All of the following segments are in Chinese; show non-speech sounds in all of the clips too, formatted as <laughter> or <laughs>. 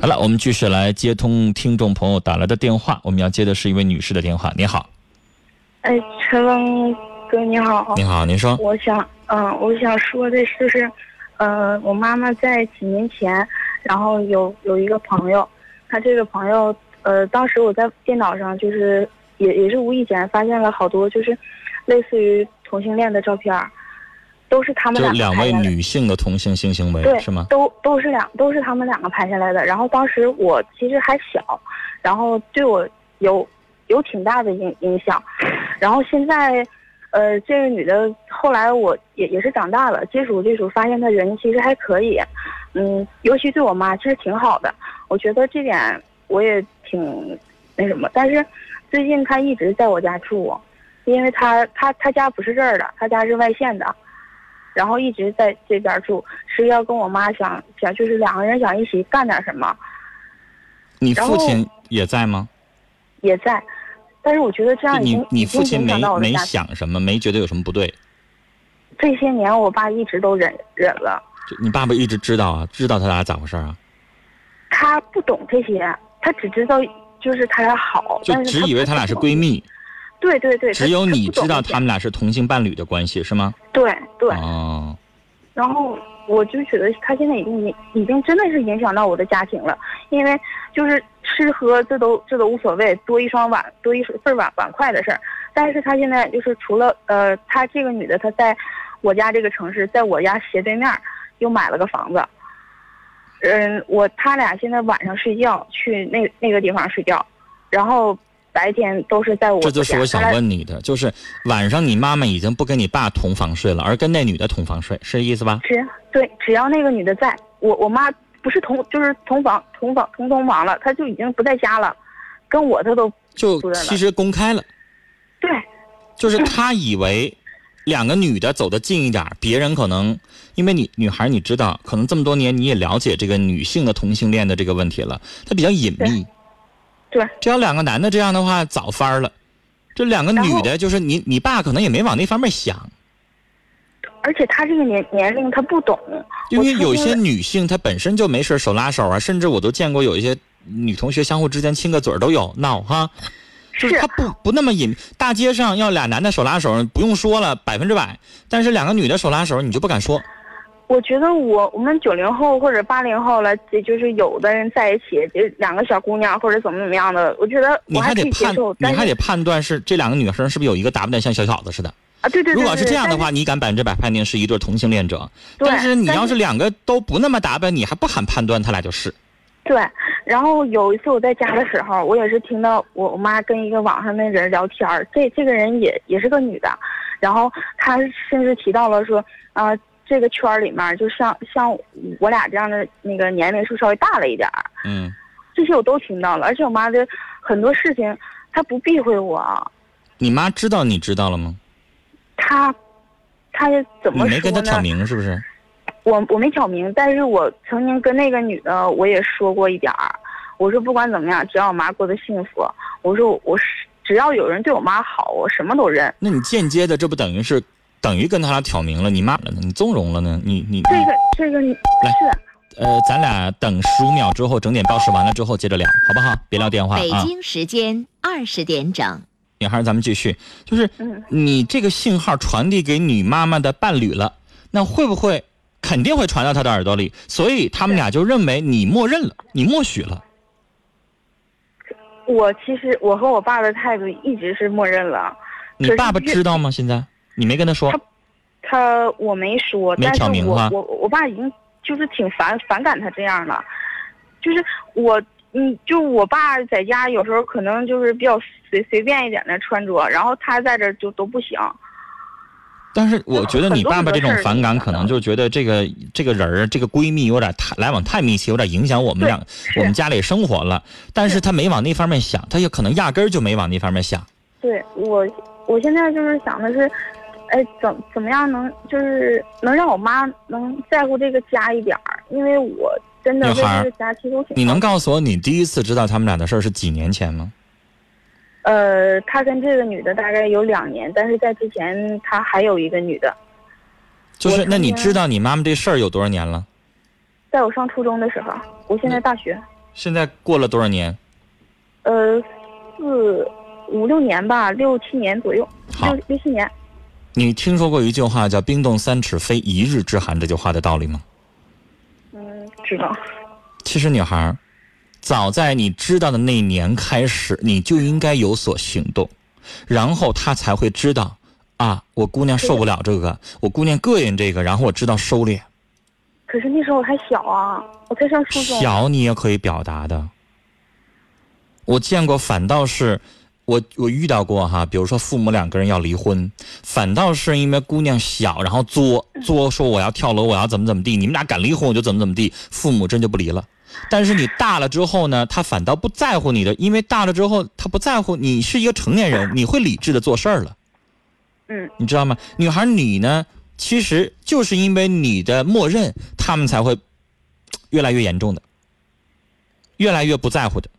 好了，我们继续来接通听众朋友打来的电话。我们要接的是一位女士的电话。你好，哎，陈龙哥你好。你好，您说。我想，嗯，我想说的就是，呃，我妈妈在几年前，然后有有一个朋友，她这个朋友，呃，当时我在电脑上就是也也是无意间发现了好多就是类似于同性恋的照片儿。都是他们两两位女性的同性性行为，对，是吗？都都是两都是他们两个拍下来的。然后当时我其实还小，然后对我有有挺大的影影响。然后现在，呃，这个女的后来我也也是长大了，接触接触，发现她人其实还可以，嗯，尤其对我妈其实挺好的。我觉得这点我也挺那什么。但是最近她一直在我家住，因为她她她家不是这儿的，她家是外县的。然后一直在这边住，是要跟我妈想想，就是两个人想一起干点什么。你父亲也在吗？也在，但是我觉得这样已经你父亲没没想什么，没觉得有什么不对。这些年我爸一直都忍忍了。你爸爸一直知道啊，知道他俩咋回事啊？他不懂这些，他只知道就是他俩好，就只以为他俩是闺蜜。对对对，只有你知道他们俩是同性伴侣的关系是吗？对对。哦。然后我就觉得他现在已经影已经真的是影响到我的家庭了，因为就是吃喝这都这都无所谓，多一双碗多一份碗碗筷的事儿。但是他现在就是除了呃，他这个女的她在我家这个城市，在我家斜对面又买了个房子。嗯，我他俩现在晚上睡觉去那那个地方睡觉，然后。白天都是在我这就是我想问你的，就是晚上你妈妈已经不跟你爸同房睡了，而跟那女的同房睡，是这意思吧？是，对，只要那个女的在，我我妈不是同就是同房同房同同房了，她就已经不在家了，跟我她都就其实公开了，对，就是她以为两个女的走得近一点，别人可能因为你女孩你知道，可能这么多年你也了解这个女性的同性恋的这个问题了，她比较隐秘。对，这要两个男的这样的话，早翻了。这两个女的，就是你，你爸可能也没往那方面想。而且他这个年年龄，他不懂。因为有些女性，她本身就没事手拉手啊，甚至我都见过有一些女同学相互之间亲个嘴都有闹哈。就是他不不那么隐，大街上要俩男的手拉手，不用说了，百分之百。但是两个女的手拉手，你就不敢说。我觉得我我们九零后或者八零后了，这就是有的人在一起，就两个小姑娘或者怎么怎么样的，我觉得你还得判，你还得判断是这两个女生是不是有一个打扮的像小小子似的啊？对对。如果是这样的话，你敢百分之百判定是一对同性恋者？但是你要是两个都不那么打扮，你还不喊判断他俩就是？对。然后有一次我在家的时候，我也是听到我我妈跟一个网上的人聊天这这个人也也是个女的，然后她甚至提到了说啊。这个圈里面，就像像我俩这样的那个年龄是稍微大了一点儿，嗯，这些我都听到了，而且我妈的很多事情，她不避讳我。你妈知道你知道了吗？她，她怎么你没跟她挑明是不是？<laughs> 我我没挑明，但是我曾经跟那个女的我也说过一点儿，我说不管怎么样，只要我妈过得幸福，我说我是只要有人对我妈好，我什么都认。那你间接的，这不等于是？等于跟他俩挑明了，你骂了呢，你纵容了呢，你你这个这个来是，呃，咱俩等十五秒之后整点报时完了之后接着聊，好不好？别聊电话啊。北京时间二十点整。女孩，咱们继续，就是你这个信号传递给你妈妈的伴侣了，那会不会肯定会传到她的耳朵里？所以他们俩就认为你默认了，你默许了。我其实我和我爸的态度一直是默认了。你爸爸知道吗？现在？你没跟他说，他他我没说，但是我我我爸已经就是挺反反感他这样了，就是我嗯，就我爸在家有时候可能就是比较随随便一点的穿着，然后他在这就都不行。但是我觉得你爸爸这种反感，可能就觉得这个这个人儿这个闺蜜有点太来往太密切，有点影响我们俩我们家里生活了。但是他没往那方面想，他也可能压根儿就没往那方面想。对我我现在就是想的是。哎，怎怎么样能就是能让我妈能在乎这个家一点儿？因为我真的为这个家其实挺……你能告诉我你第一次知道他们俩的事儿是几年前吗？呃，他跟这个女的大概有两年，但是在之前他还有一个女的。就是那你知道你妈妈这事儿有多少年了？在我上初中的时候，我现在大学。现在过了多少年？呃，四五六年吧，六七年左右，六六七年。你听说过一句话叫“冰冻三尺，非一日之寒”这句话的道理吗？嗯，知道。其实，女孩，早在你知道的那一年开始，你就应该有所行动，然后她才会知道啊，我姑娘受不了这个，我姑娘膈应这个，然后我知道收敛。可是那时候我还小啊，我才上初中。小你也可以表达的。我见过，反倒是我我遇到过哈，比如说父母两个人要离婚，反倒是因为姑娘小，然后作作说我要跳楼，我要怎么怎么地，你们俩敢离婚我就怎么怎么地，父母真就不离了。但是你大了之后呢，他反倒不在乎你的，因为大了之后他不在乎你是一个成年人，<laughs> 你会理智的做事儿了。嗯，你知道吗？女孩你呢，其实就是因为你的默认，他们才会越来越严重的，越来越不在乎的。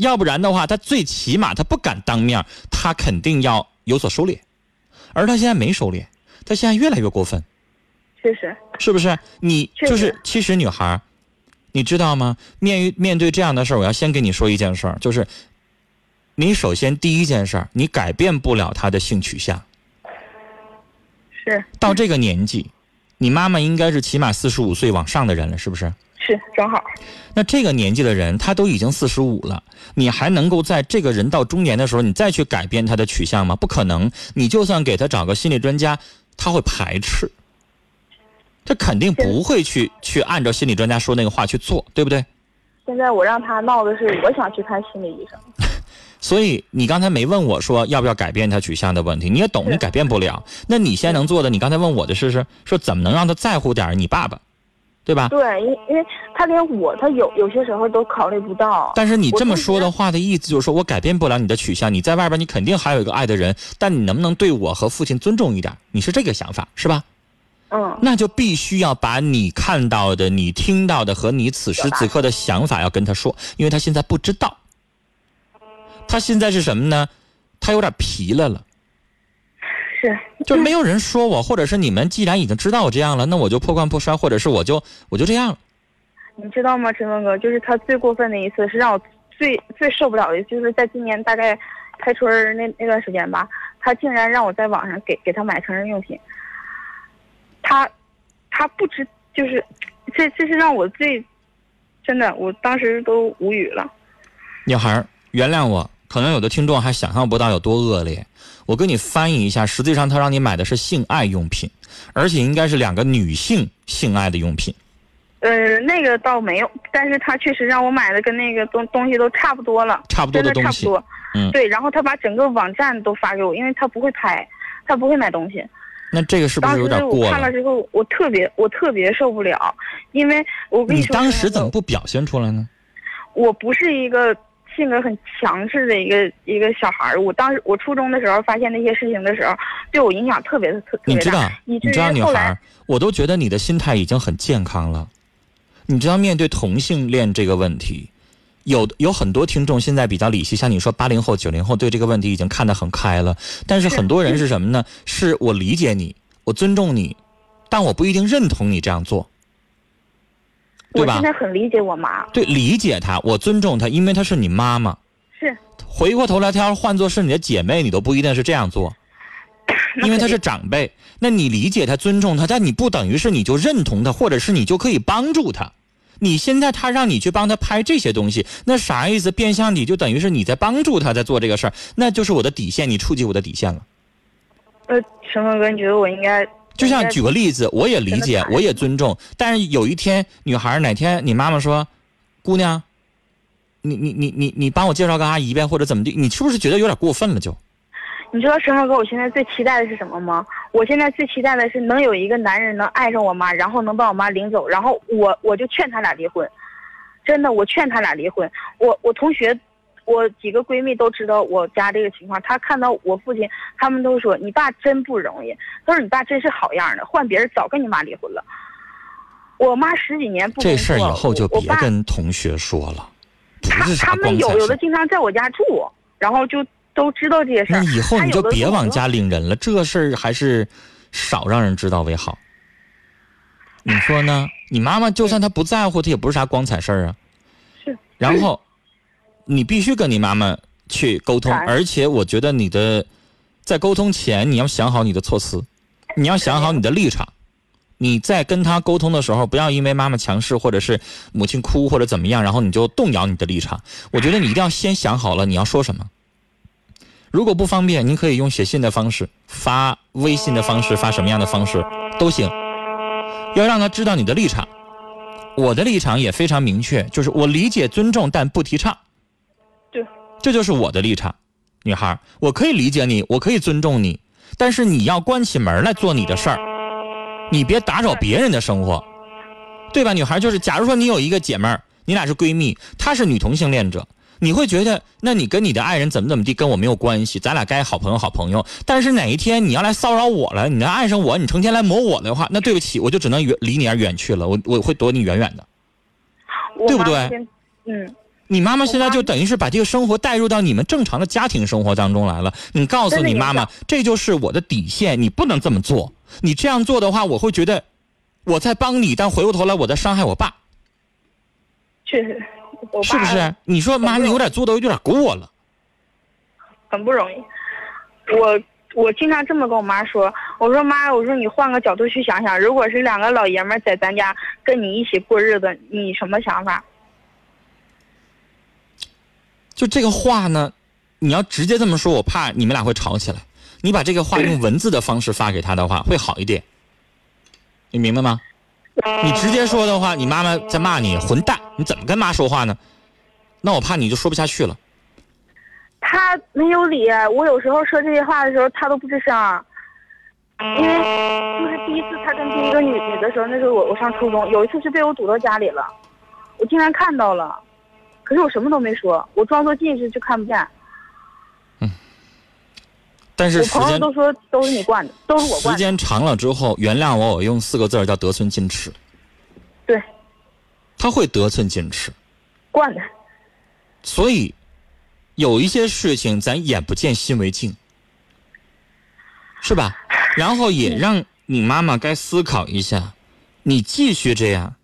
要不然的话，他最起码他不敢当面，他肯定要有所收敛，而他现在没收敛，他现在越来越过分，确实。是不是？你就是其实女孩，你知道吗？面于面对这样的事儿，我要先跟你说一件事儿，就是你首先第一件事儿，你改变不了他的性取向。是到这个年纪，你妈妈应该是起码四十五岁往上的人了，是不是？是正好。那这个年纪的人，他都已经四十五了，你还能够在这个人到中年的时候，你再去改变他的取向吗？不可能。你就算给他找个心理专家，他会排斥，他肯定不会去去按照心理专家说那个话去做，对不对？现在我让他闹的是，我想去看心理医生。<laughs> 所以你刚才没问我说要不要改变他取向的问题，你也懂，你改变不了。那你现在能做的，你刚才问我的是是说怎么能让他在乎点你爸爸，对吧？对，因因为他连我，他有有些时候都考虑不到。但是你这么说的话的意思就是说我改变不了你的取向，你在外边你肯定还有一个爱的人，但你能不能对我和父亲尊重一点？你是这个想法是吧？嗯，那就必须要把你看到的、你听到的和你此时此刻的想法要跟他说，因为他现在不知道。他现在是什么呢？他有点疲了了，是 <laughs> 就是没有人说我，或者是你们既然已经知道我这样了，那我就破罐破摔，或者是我就我就这样了。你知道吗，陈峰哥？就是他最过分的一次，是让我最最受不了的，就是在今年大概开春那那段时间吧，他竟然让我在网上给给他买成人用品。他他不知就是这这是让我最真的，我当时都无语了。女孩，原谅我，可能有的听众还想象不到有多恶劣。我给你翻译一下，实际上他让你买的是性爱用品，而且应该是两个女性性爱的用品。呃，那个倒没有，但是他确实让我买的跟那个东东西都差不多了，差不多的东西差不多。嗯对，然后他把整个网站都发给我，因为他不会拍，他不会买东西。那这个是不是有点过我看了之后，我特别我特别受不了，因为我跟你说，当时怎么不表现出来呢？我不是一个性格很强势的一个一个小孩儿。我当时我初中的时候发现那些事情的时候，对我影响特别的特别大。你知道，你知道，女孩，我都觉得你的心态已经很健康了。你知道，面对同性恋这个问题，有有很多听众现在比较理性，像你说八零后、九零后对这个问题已经看得很开了。但是是很多人是什么呢？是我理解你，我尊重你，但我不一定认同你这样做，对吧我现？在很理解我妈，对，理解她，我尊重她，因为她是你妈妈。是回过头来，她要是换做是你的姐妹，你都不一定是这样做。<coughs> 因为她是长辈，那你理解她、尊重她，但你不等于是你就认同她，或者是你就可以帮助她。你现在他让你去帮他拍这些东西，那啥意思？变相你就等于是你在帮助他在做这个事儿，那就是我的底线，你触及我的底线了。呃，陈峰哥，你觉得我应该就像举个例子，我也理解我也尊重，但是有一天，女孩哪天你妈妈说，姑娘，你你你你你帮我介绍个阿姨呗，或者怎么地，你是不是觉得有点过分了就？你知道陈浩哥，我现在最期待的是什么吗？我现在最期待的是能有一个男人能爱上我妈，然后能把我妈领走，然后我我就劝他俩离婚。真的，我劝他俩离婚。我我同学，我几个闺蜜都知道我家这个情况。她看到我父亲，他们都说你爸真不容易，他说你爸真是好样的，换别人早跟你妈离婚了。我妈十几年不这事儿以后就别跟同学说了，不他是啥他们有。有的经常在我家住，然后就都知道这些事儿。那以后你就别往家领人了，这事儿还是少让人知道为好。你说呢？你妈妈就算她不在乎，她也不是啥光彩事儿啊。是然后你必须跟你妈妈去沟通，而且我觉得你的在沟通前你要想好你的措辞，你要想好你的立场。你在跟他沟通的时候，不要因为妈妈强势，或者是母亲哭或者怎么样，然后你就动摇你的立场。我觉得你一定要先想好了你要说什么。如果不方便，您可以用写信的方式、发微信的方式、发什么样的方式都行。要让他知道你的立场。我的立场也非常明确，就是我理解、尊重，但不提倡。对，这就是我的立场。女孩，我可以理解你，我可以尊重你，但是你要关起门来做你的事儿，你别打扰别人的生活，对吧？女孩，就是假如说你有一个姐妹儿，你俩是闺蜜，她是女同性恋者，你会觉得，那你跟你的爱人怎么怎么地跟我没有关系，咱俩该好朋友好朋友。但是哪一天你要来骚扰我了，你要爱上我，你成天来磨我的话，那对不起，我就只能远离你而远去了，我我会躲你远远的。对不对？嗯，你妈妈现在就等于是把这个生活带入到你们正常的家庭生活当中来了。你告诉你妈妈，这就是我的底线，你不能这么做。你这样做的话，我会觉得我在帮你，但回过头来我在伤害我爸，确实，是不是？你说妈，你有点做的有点过了。很不容易。我我经常这么跟我妈说，我说妈，我说你换个角度去想想，如果是两个老爷们在咱家跟你一起过日子，你什么想法？就这个话呢，你要直接这么说，我怕你们俩会吵起来。你把这个话用文字的方式发给他的话，会好一点。你明白吗？你直接说的话，你妈妈在骂你混蛋，你怎么跟妈说话呢？那我怕你就说不下去了。他没有理，我有时候说这些话的时候，他都不吱声。因为就是第一次他跟第一个女女的时候，那时候我我上初中，有一次是被我堵到家里了，我竟然看到了，可是我什么都没说，我装作近视就看不见。嗯但是我时间朋友都说都是你惯的，都是我惯的。时间长了之后，原谅我，我用四个字叫得寸进尺。对，他会得寸进尺，惯的。所以有一些事情咱眼不见心为净，是吧？然后也让你妈妈该思考一下，你继续这样，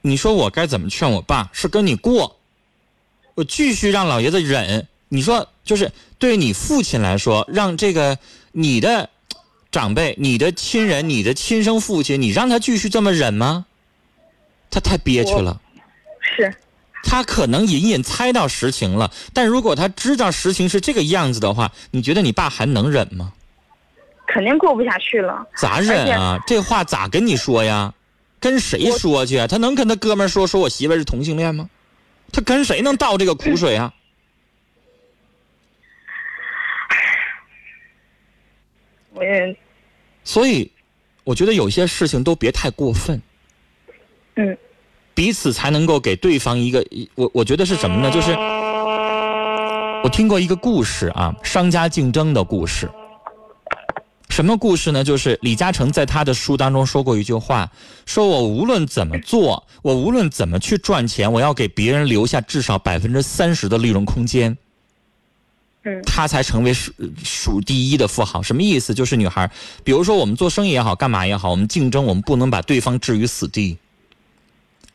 你说我该怎么劝我爸？是跟你过，我继续让老爷子忍。你说就是对你父亲来说，让这个你的长辈、你的亲人、你的亲生父亲，你让他继续这么忍吗？他太憋屈了。是，他可能隐隐猜到实情了，但如果他知道实情是这个样子的话，你觉得你爸还能忍吗？肯定过不下去了。咋忍啊？这话咋跟你说呀？跟谁说去啊？他能跟他哥们儿说说我媳妇是同性恋吗？他跟谁能倒这个苦水啊？我也，所以，我觉得有些事情都别太过分，嗯，彼此才能够给对方一个，我我觉得是什么呢？就是我听过一个故事啊，商家竞争的故事。什么故事呢？就是李嘉诚在他的书当中说过一句话，说我无论怎么做，<laughs> 我无论怎么去赚钱，我要给别人留下至少百分之三十的利润空间。嗯他才成为数数第一的富豪。什么意思？就是女孩，比如说我们做生意也好，干嘛也好，我们竞争，我们不能把对方置于死地。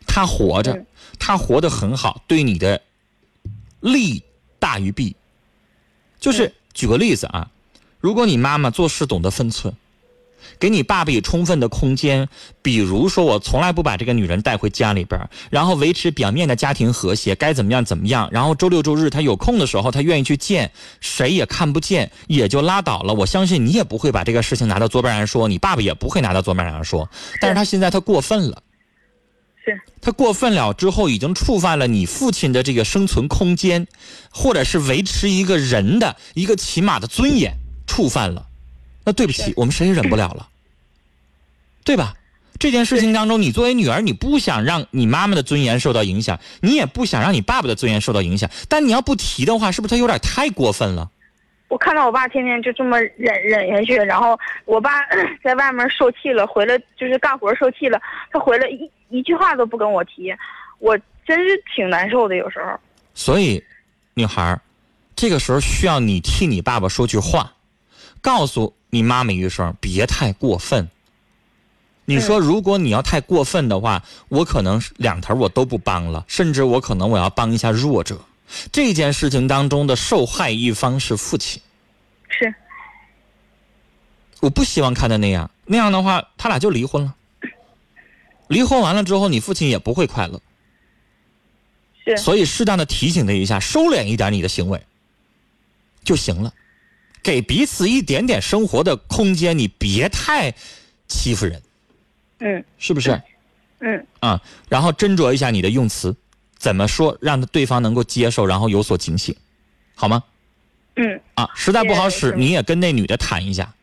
他活着嗯，他活得很好，对你的利大于弊。就是嗯举个例子啊，如果你妈妈做事懂得分寸，给你爸爸以充分的空间，比如说我从来不把这个女人带回家里边儿，然后维持表面的家庭和谐，该怎么样怎么样。然后周六周日她有空的时候，她愿意去见，谁也看不见，也就拉倒了。我相信你也不会把这个事情拿到桌面上说，你爸爸也不会拿到桌面上说。但是他现在他过分了。是，他过分了之后，已经触犯了你父亲的这个生存空间，或者是维持一个人的一个起码的尊严，触犯了。那对不起，我们谁也忍不了了，<clears throat> 对吧？这件事情当中，你作为女儿，你不想让你妈妈的尊严受到影响，你也不想让你爸爸的尊严受到影响，但你要不提的话，是不是他有点太过分了？我看到我爸天天就这么忍忍下去，然后我爸在外面受气了，回来就是干活受气了，他回来一一句话都不跟我提，我真是挺难受的，有时候。所以，女孩儿，这个时候需要你替你爸爸说句话，告诉你妈妈一声，别太过分。你说，如果你要太过分的话，我可能两头我都不帮了，甚至我可能我要帮一下弱者。这件事情当中的受害一方是父亲，是我不希望看到那样。那样的话，他俩就离婚了。离婚完了之后，你父亲也不会快乐。是，所以适当的提醒他一下，收敛一点你的行为就行了，给彼此一点点生活的空间，你别太欺负人。嗯，是不是？嗯啊，然后斟酌一下你的用词，怎么说让对方能够接受，然后有所警醒，好吗？嗯啊，实在不好使，你也跟那女的谈一下，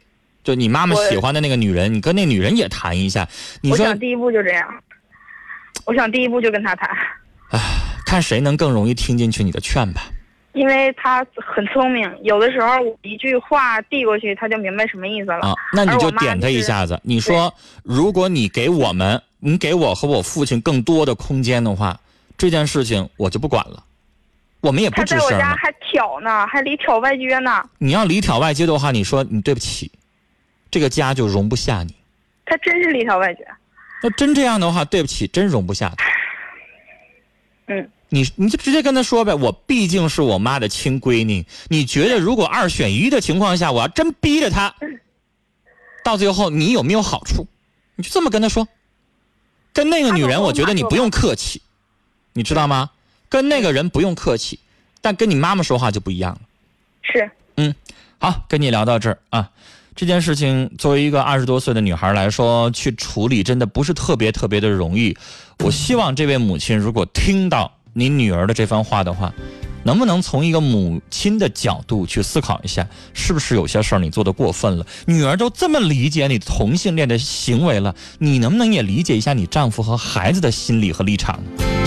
就你妈妈喜欢的那个女人，你跟那女人也谈一下。你说，我想第一步就这样，我想第一步就跟他谈。唉，看谁能更容易听进去你的劝吧。因为他很聪明，有的时候我一句话递过去，他就明白什么意思了。啊，那你就点他一下子。你说，如果你给我们，你给我和我父亲更多的空间的话，这件事情我就不管了。我们也不吱声他在我家还挑呢，还里挑外撅呢。你要里挑外撅的话，你说你对不起，这个家就容不下你。他真是里挑外撅。那真这样的话，对不起，真容不下他。嗯。你你就直接跟他说呗，我毕竟是我妈的亲闺女。你觉得如果二选一的情况下，我要真逼着他，到最后你有没有好处？你就这么跟他说。跟那个女人，我觉得你不用客气，你知道吗？跟那个人不用客气，但跟你妈妈说话就不一样了。是。嗯，好，跟你聊到这儿啊。这件事情作为一个二十多岁的女孩来说，去处理真的不是特别特别的容易。我希望这位母亲如果听到。你女儿的这番话的话，能不能从一个母亲的角度去思考一下，是不是有些事儿你做的过分了？女儿都这么理解你同性恋的行为了，你能不能也理解一下你丈夫和孩子的心理和立场呢？